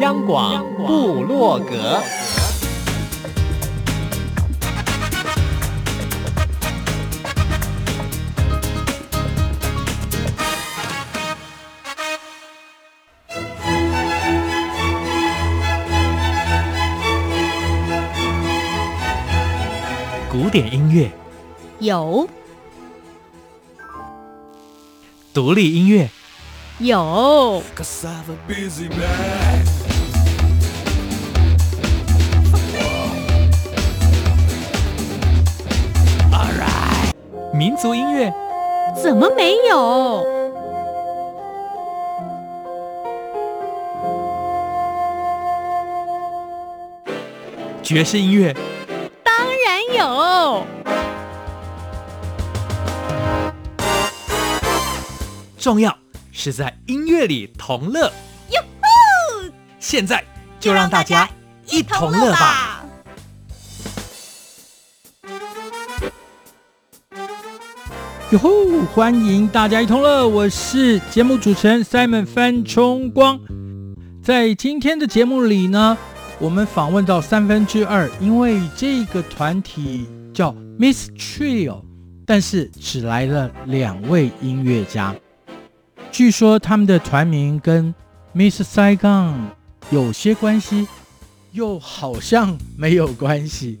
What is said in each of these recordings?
央广布洛格，古典音乐。有，独立音乐。有，民族音乐怎么没有？爵士音乐当然有。重要是在音乐里同乐。哟呼！现在就让大家一同乐吧。哟吼！欢迎大家一同乐，我是节目主持人 Simon 范冲光。在今天的节目里呢，我们访问到三分之二，因为这个团体叫 Miss Trio，但是只来了两位音乐家。据说他们的团名跟 Miss Saigon 有些关系，又好像没有关系。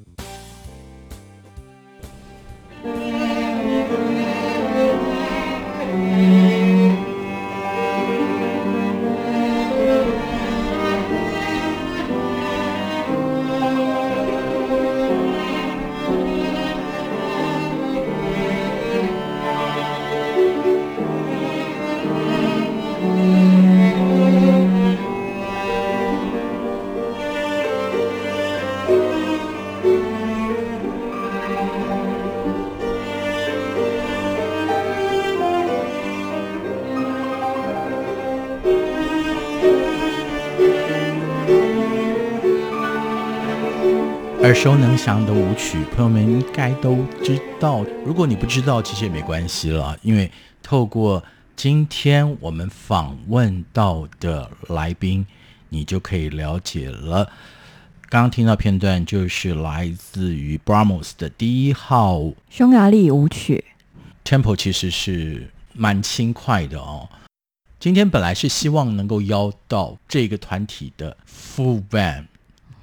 熟能详的舞曲，朋友们应该都知道。如果你不知道，其实也没关系了，因为透过今天我们访问到的来宾，你就可以了解了。刚刚听到片段就是来自于 Brahms 的第一号匈牙利舞曲，Tempo 其实是蛮轻快的哦。今天本来是希望能够邀到这个团体的 Full Band。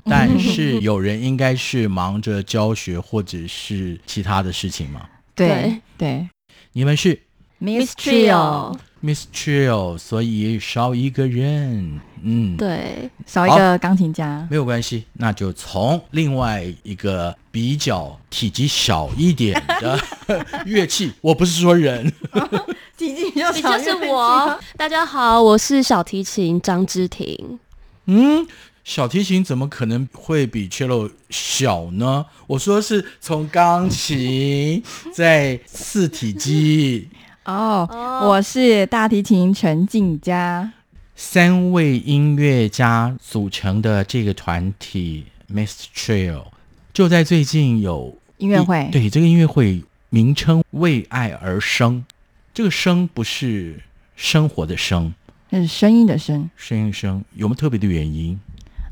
但是有人应该是忙着教学或者是其他的事情吗？对对，你们是？Miss Trio，Miss Trio，所以少一个人，嗯，对，少一个钢琴家，没有关系，那就从另外一个比较体积小一点的 乐器，我不是说人，体积比较小就是我。大家好，我是小提琴张之婷，嗯。小提琴怎么可能会比 cello 小呢？我说是从钢琴在四体积 哦。我是大提琴陈静佳，三位音乐家组成的这个团体 Miss Trio 就在最近有音乐会。对，这个音乐会名称为爱而生，这个生不是生活的生，那是声音的声，声音声有没有特别的原因？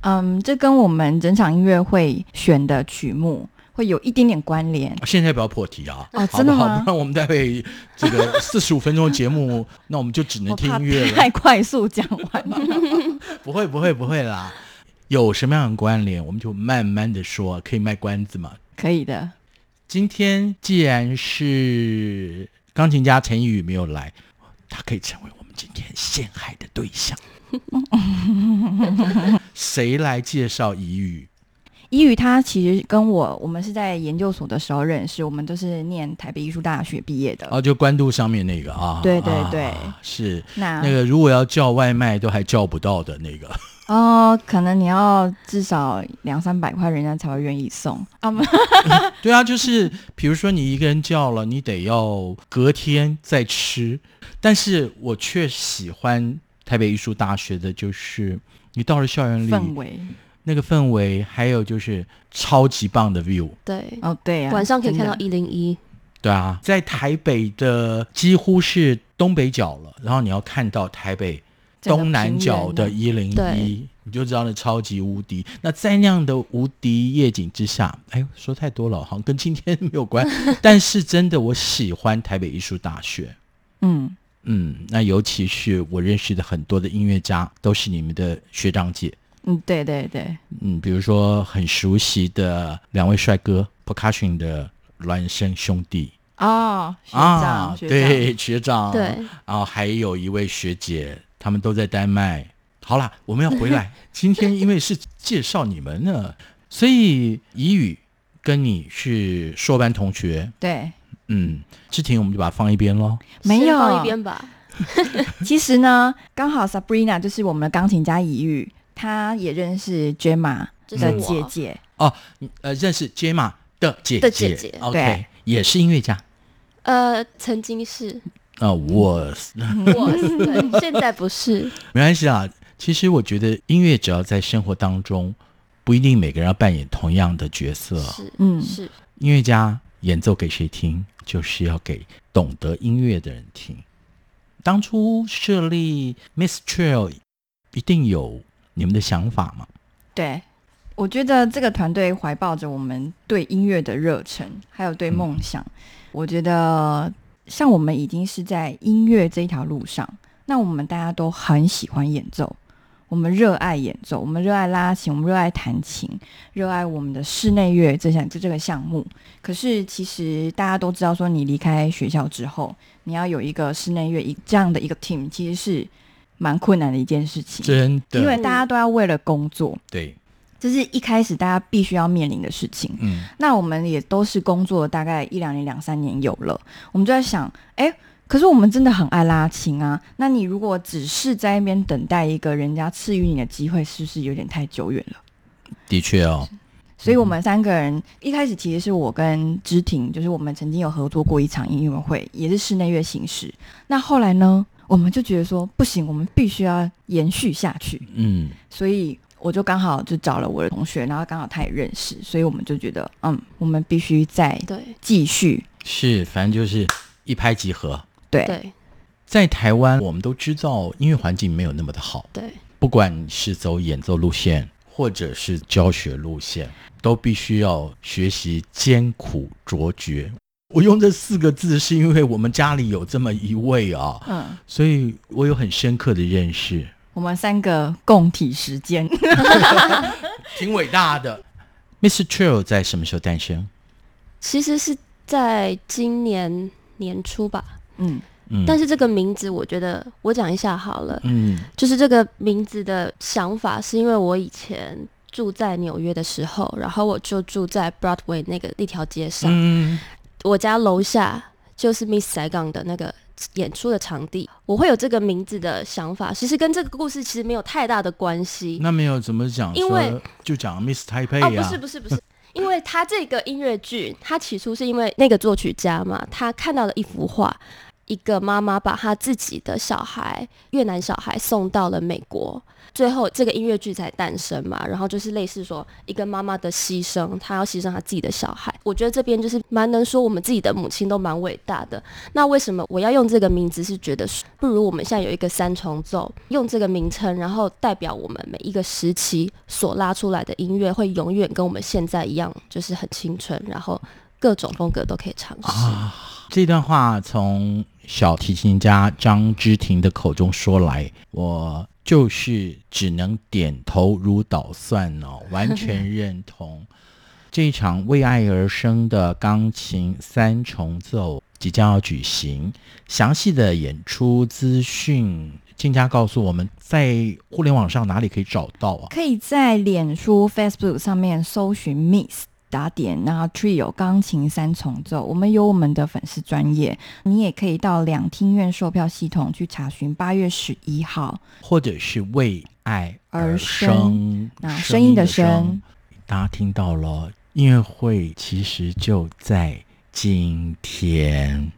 嗯，这跟我们整场音乐会选的曲目会有一点点关联。现在不要破题啊！哦，真的吗？不然我们待会这个四十五分钟的节目，那我们就只能听音乐了。太快速讲完了。不会，不会，不会啦。有什么样的关联，我们就慢慢的说。可以卖关子吗？可以的。今天既然是钢琴家陈怡语没有来，他可以成为我们今天陷害的对象。谁来介绍怡语？怡语他其实跟我，我们是在研究所的时候认识，我们都是念台北艺术大学毕业的。哦，就关渡上面那个啊？对对对，啊、是那那个如果要叫外卖都还叫不到的那个。哦，可能你要至少两三百块，人家才会愿意送。啊，对啊，就是比如说你一个人叫了，你得要隔天再吃。但是我却喜欢。台北艺术大学的，就是你到了校园里，氛围，那个氛围，还有就是超级棒的 view。对，哦，对呀、啊，晚上可以看到一零一。对啊，在台北的几乎是东北角了，然后你要看到台北东南角的一零一，你就知道那超级无敌。那在那样的无敌夜景之下，哎呦，说太多了，好像跟今天没有关。但是真的，我喜欢台北艺术大学。嗯嗯，那尤其是我认识的很多的音乐家，都是你们的学长姐。嗯，对对对。嗯，比如说很熟悉的两位帅哥，Percussion 的孪生兄弟。哦，学长，啊，学长对，学长，对，然后还有一位学姐，他们都在丹麦。好啦，我们要回来。今天因为是介绍你们呢，所以怡宇跟你是硕班同学。对，嗯，之前我们就把它放一边喽。没有，放一边吧。其实呢，刚好 Sabrina 就是我们的钢琴家怡玉，她也认识 Gemma 的姐姐。哦，呃，认识 Gemma 的姐姐。的姐姐，OK，对也是音乐家。呃，曾经是。啊，我，我，对，现在不是。没关系啊。其实我觉得音乐只要在生活当中，不一定每个人要扮演同样的角色。是，嗯，是。音乐家演奏给谁听，就是要给懂得音乐的人听。当初设立 Miss Trill，一定有你们的想法吗？对，我觉得这个团队怀抱着我们对音乐的热忱，还有对梦想。嗯、我觉得，像我们已经是在音乐这一条路上，那我们大家都很喜欢演奏。我们热爱演奏，我们热爱拉琴，我们热爱弹琴，热爱我们的室内乐这项这这个项目。可是其实大家都知道，说你离开学校之后，你要有一个室内乐一这样的一个 team，其实是蛮困难的一件事情。真的，因为大家都要为了工作，对，这是一开始大家必须要面临的事情。嗯，那我们也都是工作了大概一两年、两三年有了，我们就在想，哎。可是我们真的很爱拉琴啊！那你如果只是在那边等待一个人家赐予你的机会，是不是有点太久远了？的确哦。所以我们三个人、嗯、一开始其实是我跟芝婷，就是我们曾经有合作过一场音乐会，也是室内乐形式。那后来呢，我们就觉得说不行，我们必须要延续下去。嗯，所以我就刚好就找了我的同学，然后刚好他也认识，所以我们就觉得，嗯，我们必须再对继续。是，反正就是一拍即合。对，对，在台湾，我们都知道音乐环境没有那么的好。对，不管是走演奏路线，或者是教学路线，都必须要学习艰苦卓绝。我用这四个字，是因为我们家里有这么一位啊，嗯，所以我有很深刻的认识。我们三个共体时间，挺伟大的。Mr. Trill 在什么时候诞生？其实是在今年年初吧。嗯嗯，但是这个名字，我觉得我讲一下好了。嗯，就是这个名字的想法，是因为我以前住在纽约的时候，然后我就住在 Broadway 那个那条街上。嗯，我家楼下就是 Miss Saigon 的那个演出的场地。我会有这个名字的想法，其实跟这个故事其实没有太大的关系。那没有怎么讲？因为就讲 Miss Taipei 啊。哦，不是不是不是，因为他这个音乐剧，他起初是因为那个作曲家嘛，他看到了一幅画。一个妈妈把她自己的小孩，越南小孩送到了美国，最后这个音乐剧才诞生嘛。然后就是类似说一个妈妈的牺牲，她要牺牲她自己的小孩。我觉得这边就是蛮能说我们自己的母亲都蛮伟大的。那为什么我要用这个名字？是觉得不如我们现在有一个三重奏，用这个名称，然后代表我们每一个时期所拉出来的音乐，会永远跟我们现在一样，就是很青春，然后各种风格都可以尝试。这段话从。小提琴家张之婷的口中说来，我就是只能点头如捣蒜哦，完全认同。这一场为爱而生的钢琴三重奏即将要举行，详细的演出资讯，请大家告诉我们，在互联网上哪里可以找到啊？可以在脸书、Facebook 上面搜寻 Miss。打点，然后 Trio 钢琴三重奏，我们有我们的粉丝专业，你也可以到两厅院售票系统去查询八月十一号，或者是为爱而生，那声音的声，大家听到了，音乐会其实就在今天，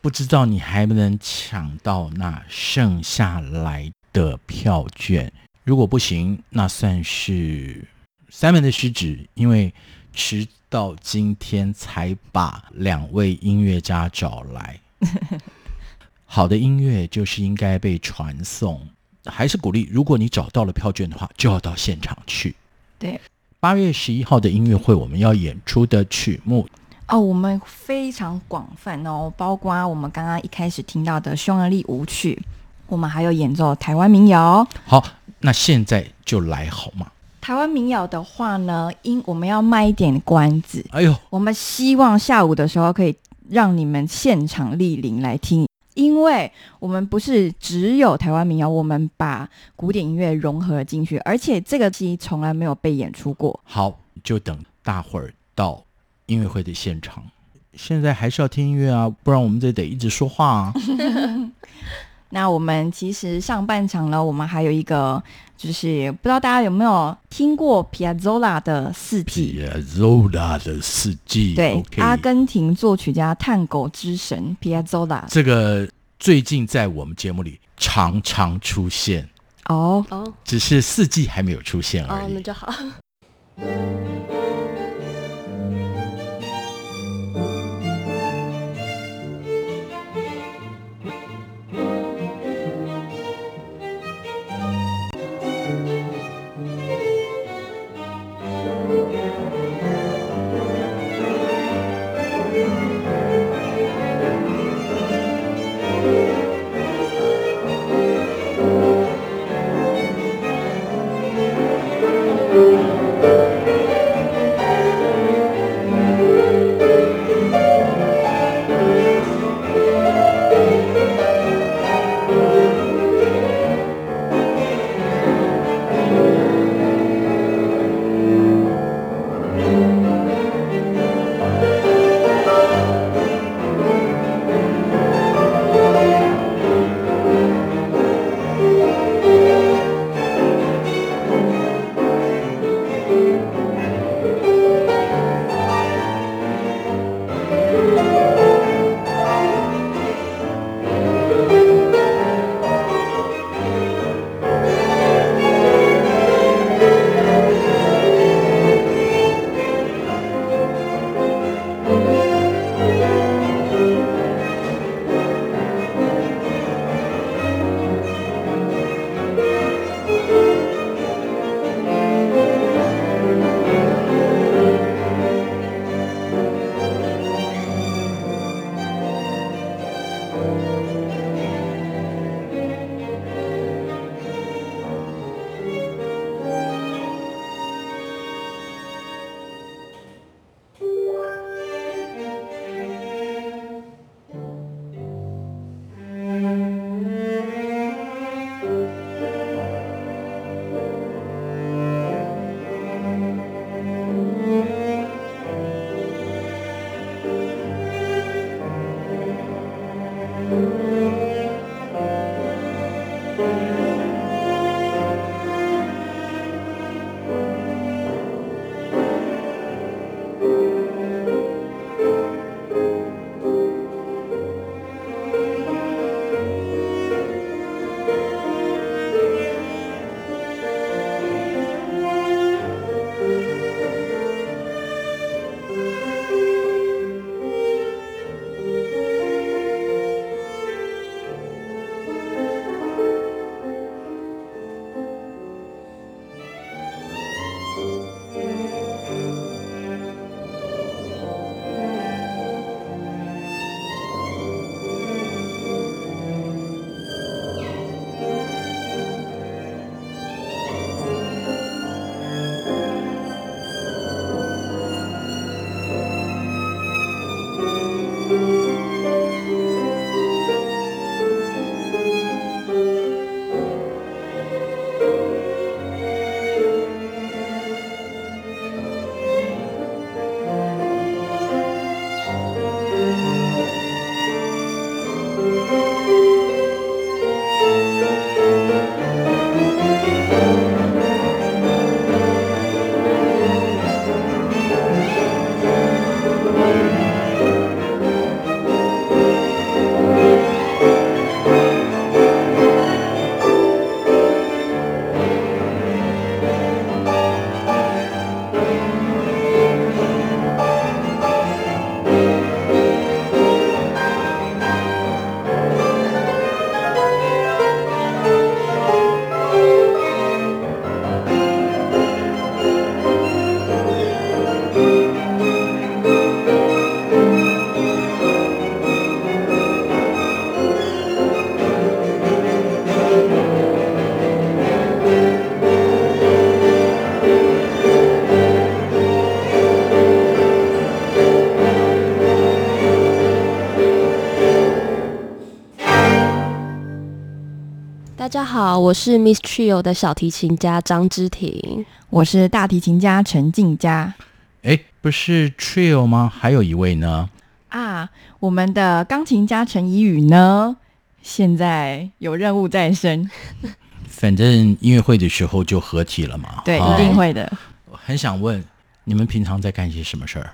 不知道你还不能抢到那剩下来的票券，如果不行，那算是 Simon 的失职，因为。直到今天才把两位音乐家找来。好的音乐就是应该被传送，还是鼓励，如果你找到了票券的话，就要到现场去。对，八月十一号的音乐会，我们要演出的曲目哦，我们非常广泛哦，包括我们刚刚一开始听到的匈牙利舞曲，我们还有演奏台湾民谣。好，那现在就来好吗？台湾民谣的话呢，因我们要卖一点关子。哎呦，我们希望下午的时候可以让你们现场莅临来听，因为我们不是只有台湾民谣，我们把古典音乐融合进去，而且这个戏从来没有被演出过。好，就等大伙儿到音乐会的现场。现在还是要听音乐啊，不然我们这得一直说话啊。那我们其实上半场呢，我们还有一个，就是不知道大家有没有听过皮亚佐拉的四季？皮亚佐拉的四季，对，okay、阿根廷作曲家探狗之神皮亚佐拉。这个最近在我们节目里常常出现哦哦，只是四季还没有出现而已。哦，那就好。家好，我是 Miss Trio 的小提琴家张之婷，我是大提琴家陈静佳。哎，不是 Trio 吗？还有一位呢？啊，我们的钢琴家陈怡宇呢？现在有任务在身。反正音乐会的时候就合体了嘛。对，一定会的。我很想问，你们平常在干些什么事儿？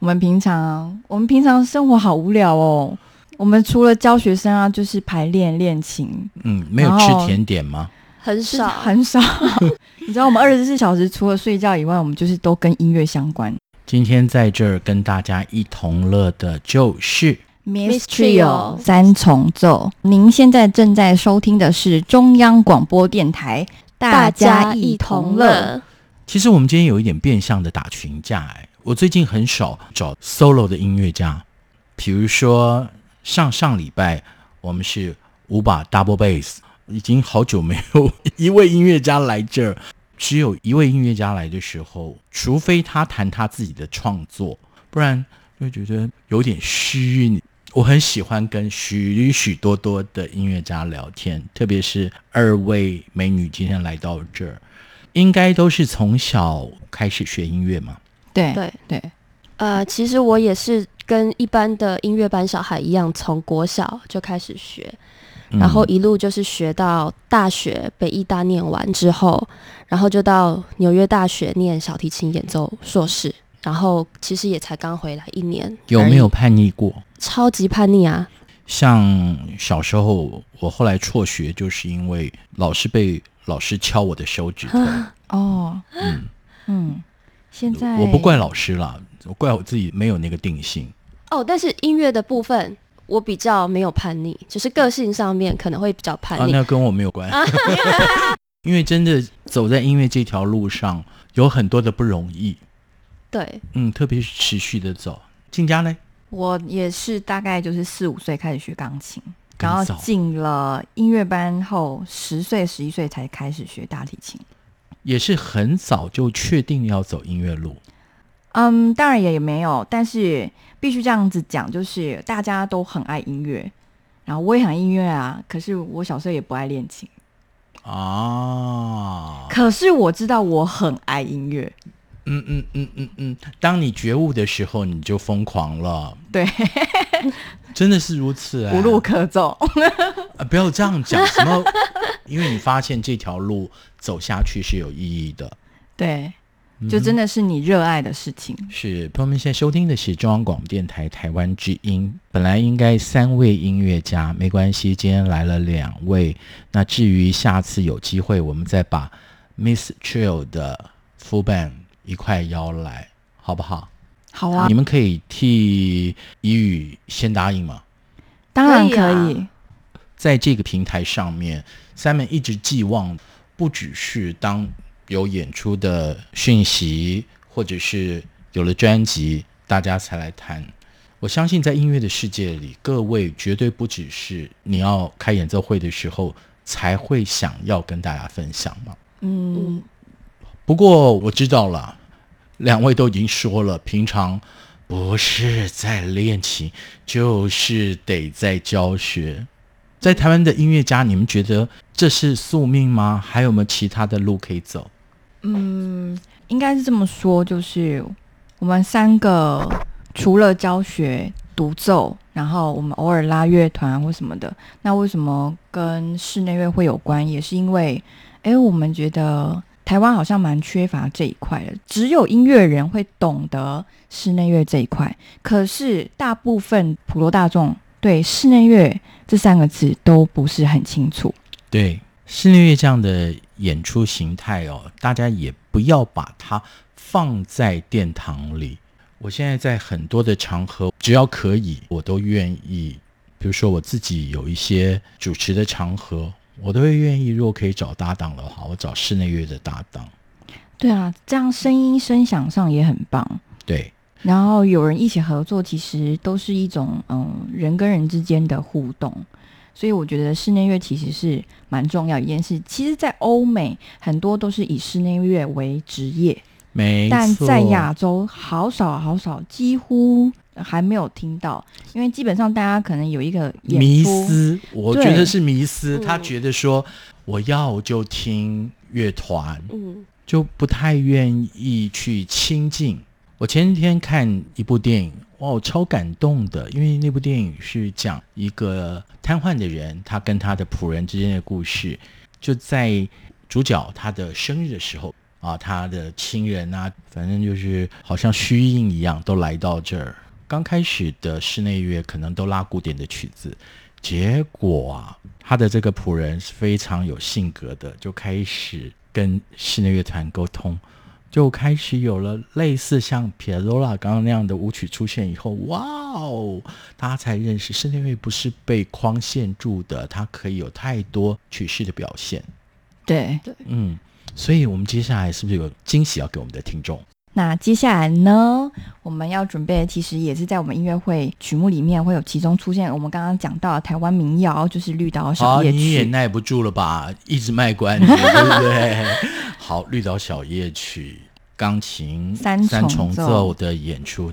我们平常，我们平常生活好无聊哦。我们除了教学生啊，就是排练练琴。嗯，没有吃甜点吗？很少，很少。你知道，我们二十四小时除了睡觉以外，我们就是都跟音乐相关。今天在这儿跟大家一同乐的就是 Miss Trio 三重奏。您现在正在收听的是中央广播电台，大家一同乐。其实我们今天有一点变相的打群架哎，我最近很少找 solo 的音乐家，比如说。上上礼拜我们是五把 double bass，已经好久没有 一位音乐家来这儿。只有一位音乐家来的时候，除非他弹他自己的创作，不然就觉得有点虚。我很喜欢跟许许多多的音乐家聊天，特别是二位美女今天来到这儿，应该都是从小开始学音乐嘛？对对对，呃，其实我也是。跟一般的音乐班小孩一样，从国小就开始学，然后一路就是学到大学北艺大念完之后，然后就到纽约大学念小提琴演奏硕士，然后其实也才刚回来一年。有没有叛逆过？超级叛逆啊！像小时候，我后来辍学，就是因为老师被老师敲我的手指头。哦，嗯嗯，现在我不怪老师啦，我怪我自己没有那个定性。哦，但是音乐的部分我比较没有叛逆，就是个性上面可能会比较叛逆。啊，那跟我没有关系。因为真的走在音乐这条路上有很多的不容易。对，嗯，特别是持续的走。进佳呢？我也是大概就是四五岁开始学钢琴，然后进了音乐班后，十岁十一岁才开始学大提琴。也是很早就确定要走音乐路。嗯，当然也也没有，但是必须这样子讲，就是大家都很爱音乐，然后我也很爱音乐啊。可是我小时候也不爱练琴啊。可是我知道我很爱音乐。嗯嗯嗯嗯嗯，当你觉悟的时候，你就疯狂了。对，真的是如此啊，无路可走。啊，不要这样讲什么，因为你发现这条路走下去是有意义的。对。就真的是你热爱的事情。嗯、是，朋友们现在收听的是中央广播电台台湾之音。本来应该三位音乐家，没关系，今天来了两位。那至于下次有机会，我们再把 Miss Trio 的 Full Band 一块邀来，好不好？好啊。你们可以替怡宇先答应吗？当然可以。可以啊。在这个平台上面，Simon 一直寄望，不只是当。有演出的讯息，或者是有了专辑，大家才来谈。我相信在音乐的世界里，各位绝对不只是你要开演奏会的时候才会想要跟大家分享嘛。嗯，不过我知道了，两位都已经说了，平常不是在练琴，就是得在教学。在台湾的音乐家，你们觉得这是宿命吗？还有没有其他的路可以走？嗯，应该是这么说，就是我们三个除了教学、独奏，然后我们偶尔拉乐团或什么的。那为什么跟室内乐会有关？也是因为，哎，我们觉得台湾好像蛮缺乏这一块的，只有音乐人会懂得室内乐这一块。可是大部分普罗大众对室内乐这三个字都不是很清楚。对。室内乐这样的演出形态哦，大家也不要把它放在殿堂里。我现在在很多的场合，只要可以，我都愿意。比如说我自己有一些主持的场合，我都会愿意。如果可以找搭档的话，我找室内乐的搭档。对啊，这样声音声响上也很棒。对，然后有人一起合作，其实都是一种嗯人跟人之间的互动。所以我觉得室内乐其实是蛮重要一件事。其实，在欧美很多都是以室内乐为职业，没错。但在亚洲好少好少，几乎还没有听到。因为基本上大家可能有一个迷思，我觉得是迷思。他觉得说，我要就听乐团，嗯，就不太愿意去亲近。我前几天看一部电影，哇，我超感动的，因为那部电影是讲一个瘫痪的人，他跟他的仆人之间的故事。就在主角他的生日的时候啊，他的亲人啊，反正就是好像虚应一样，都来到这儿。刚开始的室内乐可能都拉古典的曲子，结果啊，他的这个仆人是非常有性格的，就开始跟室内乐团沟通。就开始有了类似像皮亚佐拉刚刚那样的舞曲出现以后，哇哦，大家才认识室内乐不是被框限住的，它可以有太多曲式的表现。对对，嗯，所以我们接下来是不是有惊喜要给我们的听众？那接下来呢，我们要准备的其实也是在我们音乐会曲目里面会有其中出现。我们刚刚讲到的台湾民谣，就是绿岛小夜曲。你也耐不住了吧？一直卖关子，对不对？好，绿岛小夜曲。钢琴三重奏的演出。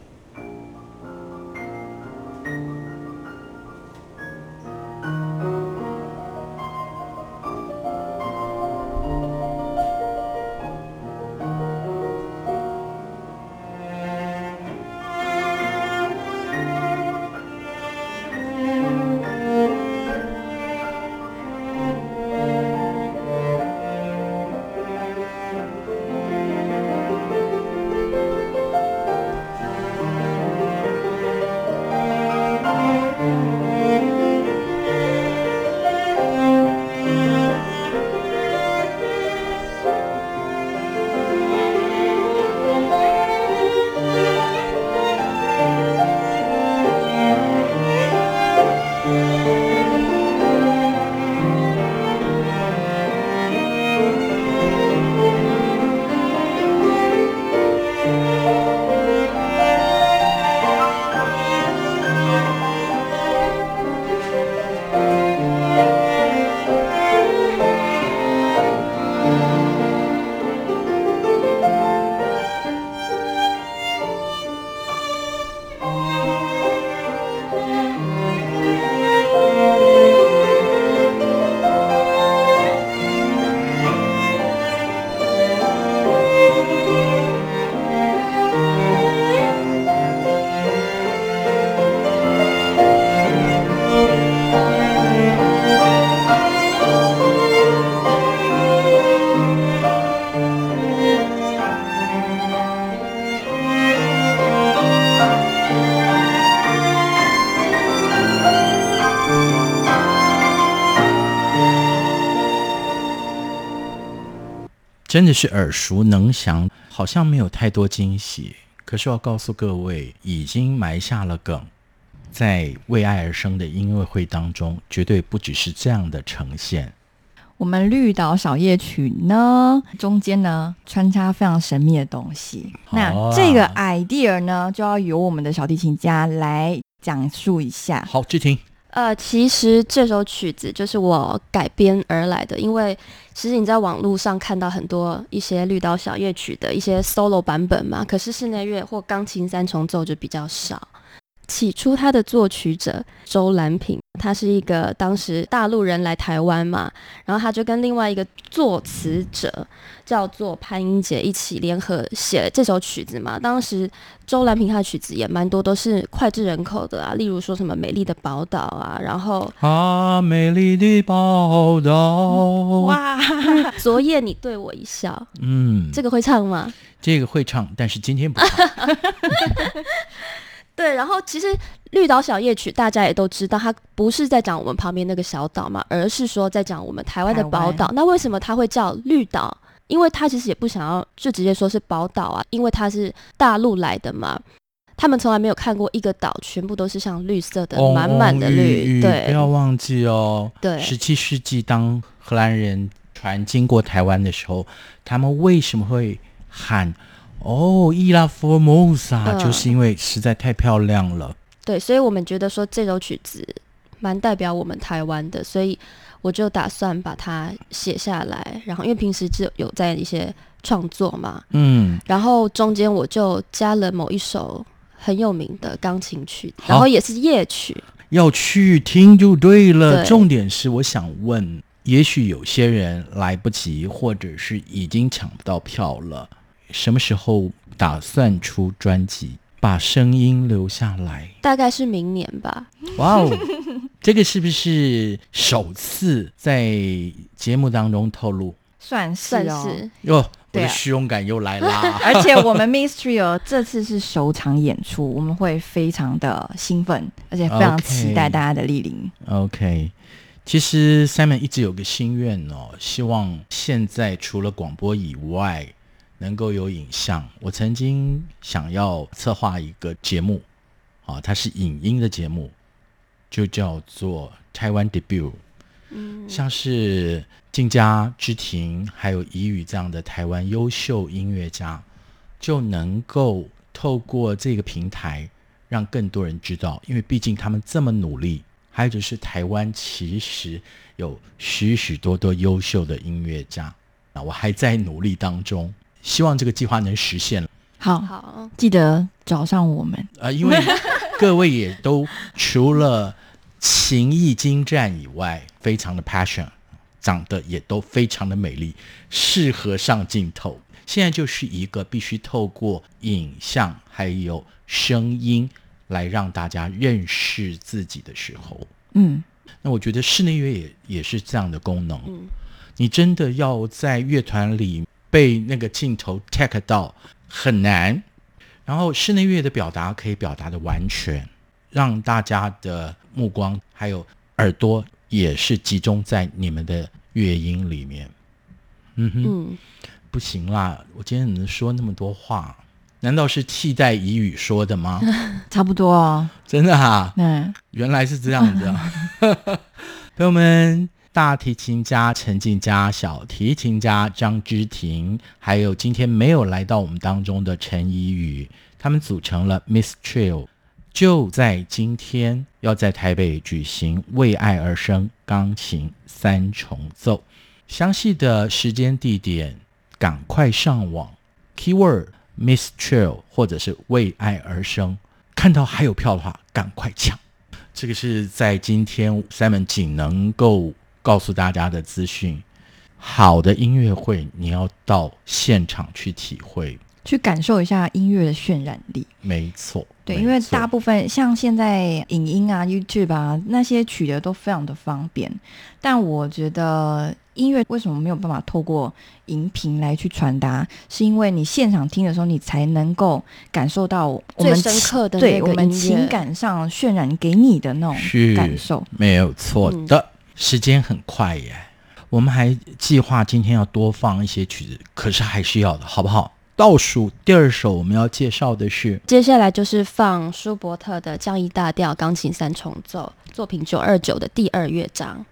真的是耳熟能详，好像没有太多惊喜。可是我要告诉各位，已经埋下了梗，在为爱而生的音乐会当中，绝对不只是这样的呈现。我们绿岛小夜曲呢，中间呢穿插非常神秘的东西。啊、那这个 idea 呢，就要由我们的小提琴家来讲述一下。好，志婷。呃，其实这首曲子就是我改编而来的，因为其实你在网络上看到很多一些绿岛小夜曲的一些 solo 版本嘛，可是室内乐或钢琴三重奏就比较少。起初，他的作曲者周兰平，他是一个当时大陆人来台湾嘛，然后他就跟另外一个作词者叫做潘英杰一起联合写了这首曲子嘛。当时周兰平他的曲子也蛮多，都是脍炙人口的啊，例如说什么《美丽的宝岛》啊，然后啊，美丽的宝岛，嗯、哇，昨夜你对我一笑，嗯，这个会唱吗？这个会唱，但是今天不唱。对，然后其实绿岛小夜曲大家也都知道，它不是在讲我们旁边那个小岛嘛，而是说在讲我们台湾的宝岛。那为什么它会叫绿岛？因为它其实也不想要就直接说是宝岛啊，因为它是大陆来的嘛，他们从来没有看过一个岛全部都是像绿色的，满满的绿。对，不要忘记哦。对，十七世纪当荷兰人船经过台湾的时候，他们为什么会喊？哦，伊拉佛莫萨，就是因为实在太漂亮了。对，所以我们觉得说这首曲子蛮代表我们台湾的，所以我就打算把它写下来。然后因为平时就有在一些创作嘛，嗯，然后中间我就加了某一首很有名的钢琴曲，然后也是夜曲，要去听就对了。对，重点是我想问，也许有些人来不及，或者是已经抢不到票了。什么时候打算出专辑，把声音留下来？大概是明年吧。哇哦，这个是不是首次在节目当中透露？算是哦。哟，我的虚荣感又来啦！而且我们 Mystery 这次是首场演出，我们会非常的兴奋，而且非常期待大家的莅临。OK。其实 Simon 一直有个心愿哦，希望现在除了广播以外，能够有影像。我曾经想要策划一个节目，啊，它是影音的节目，就叫做台湾 Debut。嗯，像是静佳、之婷还有怡宇这样的台湾优秀音乐家，就能够透过这个平台，让更多人知道，因为毕竟他们这么努力。还有就是台湾其实有许许多多优秀的音乐家，啊，我还在努力当中，希望这个计划能实现。好，好，记得找上我们啊，因为 各位也都除了琴艺精湛以外，非常的 passion，长得也都非常的美丽，适合上镜头。现在就是一个必须透过影像还有声音。来让大家认识自己的时候，嗯，那我觉得室内乐也也是这样的功能。嗯，你真的要在乐团里被那个镜头 take 到很难，然后室内乐的表达可以表达的完全，让大家的目光还有耳朵也是集中在你们的乐音里面。嗯哼，嗯，不行啦，我今天怎么说那么多话？难道是替代怡语说的吗？差不多哦，真的哈、啊。嗯，原来是这样子啊。朋友们，大提琴家陈静佳、小提琴家张芝婷，还有今天没有来到我们当中的陈怡宇，他们组成了 Miss Trio，就在今天要在台北举行《为爱而生》钢琴三重奏。详细的时间地点，赶快上网，Keyword。Miss Trio 或者是为爱而生，看到还有票的话，赶快抢。这个是在今天 Simon 仅能够告诉大家的资讯。好的音乐会，你要到现场去体会。去感受一下音乐的渲染力，没错，对，因为大部分像现在影音啊、YouTube 啊那些取得都非常的方便，但我觉得音乐为什么没有办法透过荧屏来去传达？是因为你现场听的时候，你才能够感受到我们最深刻的对我们情感上渲染给你的那种感受，没有错的。嗯、时间很快耶，我们还计划今天要多放一些曲子，可是还是要的，好不好？倒数第二首我们要介绍的是，接下来就是放舒伯特的降 E 大调钢琴三重奏作品九二九的第二乐章。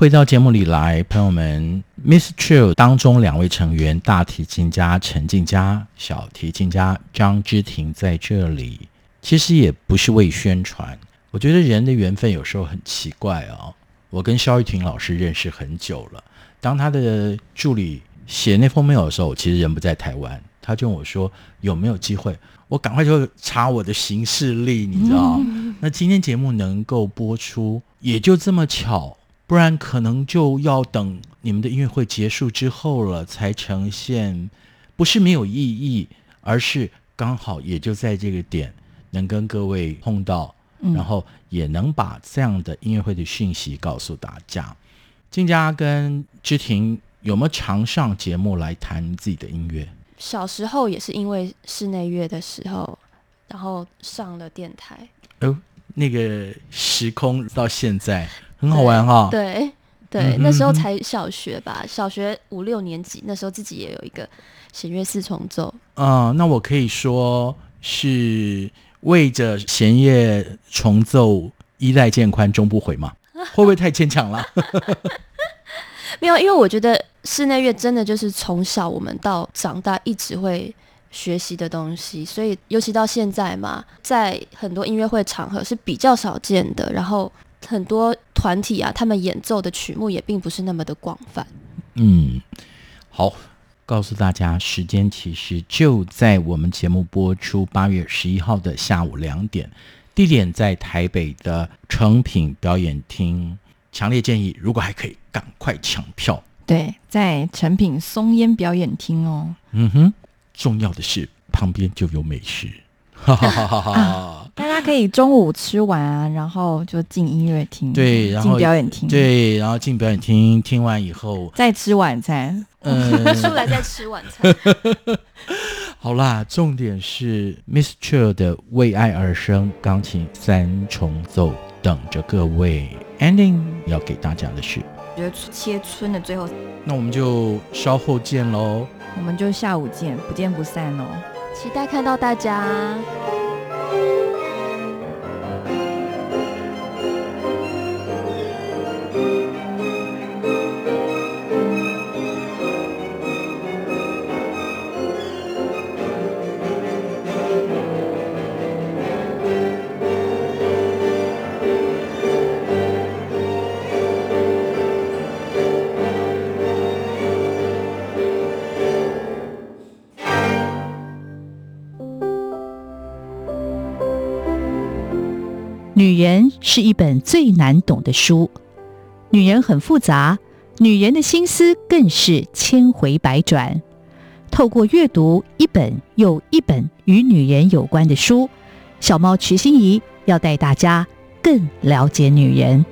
回到节目里来，朋友们，Miss Chill 当中两位成员，大提琴家陈静佳、小提琴家张之婷在这里，其实也不是为宣传。我觉得人的缘分有时候很奇怪哦。我跟萧玉婷老师认识很久了，当他的助理写那封 mail 的时候，我其实人不在台湾，他就问我说有没有机会，我赶快就查我的行事历，你知道？嗯、那今天节目能够播出，也就这么巧。不然可能就要等你们的音乐会结束之后了才呈现，不是没有意义，而是刚好也就在这个点能跟各位碰到，嗯、然后也能把这样的音乐会的讯息告诉大家。金佳跟知婷有没有常上节目来谈自己的音乐？小时候也是因为室内乐的时候，然后上了电台。哦，那个时空到现在。很好玩哈，对对，那时候才小学吧，小学五六年级，那时候自己也有一个弦乐四重奏。啊、呃，那我可以说是为着弦乐重奏衣带渐宽终不悔吗？会不会太牵强了？没有，因为我觉得室内乐真的就是从小我们到长大一直会学习的东西，所以尤其到现在嘛，在很多音乐会场合是比较少见的，然后。很多团体啊，他们演奏的曲目也并不是那么的广泛。嗯，好，告诉大家，时间其实就在我们节目播出八月十一号的下午两点，地点在台北的成品表演厅。强烈建议，如果还可以，赶快抢票。对，在成品松烟表演厅哦。嗯哼，重要的是旁边就有美食。哈哈哈哈哈。可以中午吃完啊，然后就进音乐厅，对，然后进表演厅，对，然后进表演厅，听完以后再吃晚餐，嗯，出来再吃晚餐。好啦，重点是 Miss Chill 的《为爱而生》钢琴三重奏等着各位。Ending 要给大家的是，我觉得切春的最后，那我们就稍后见喽，我们就下午见，不见不散哦，期待看到大家。女人是一本最难懂的书，女人很复杂，女人的心思更是千回百转。透过阅读一本又一本与女人有关的书，小猫瞿欣怡要带大家更了解女人。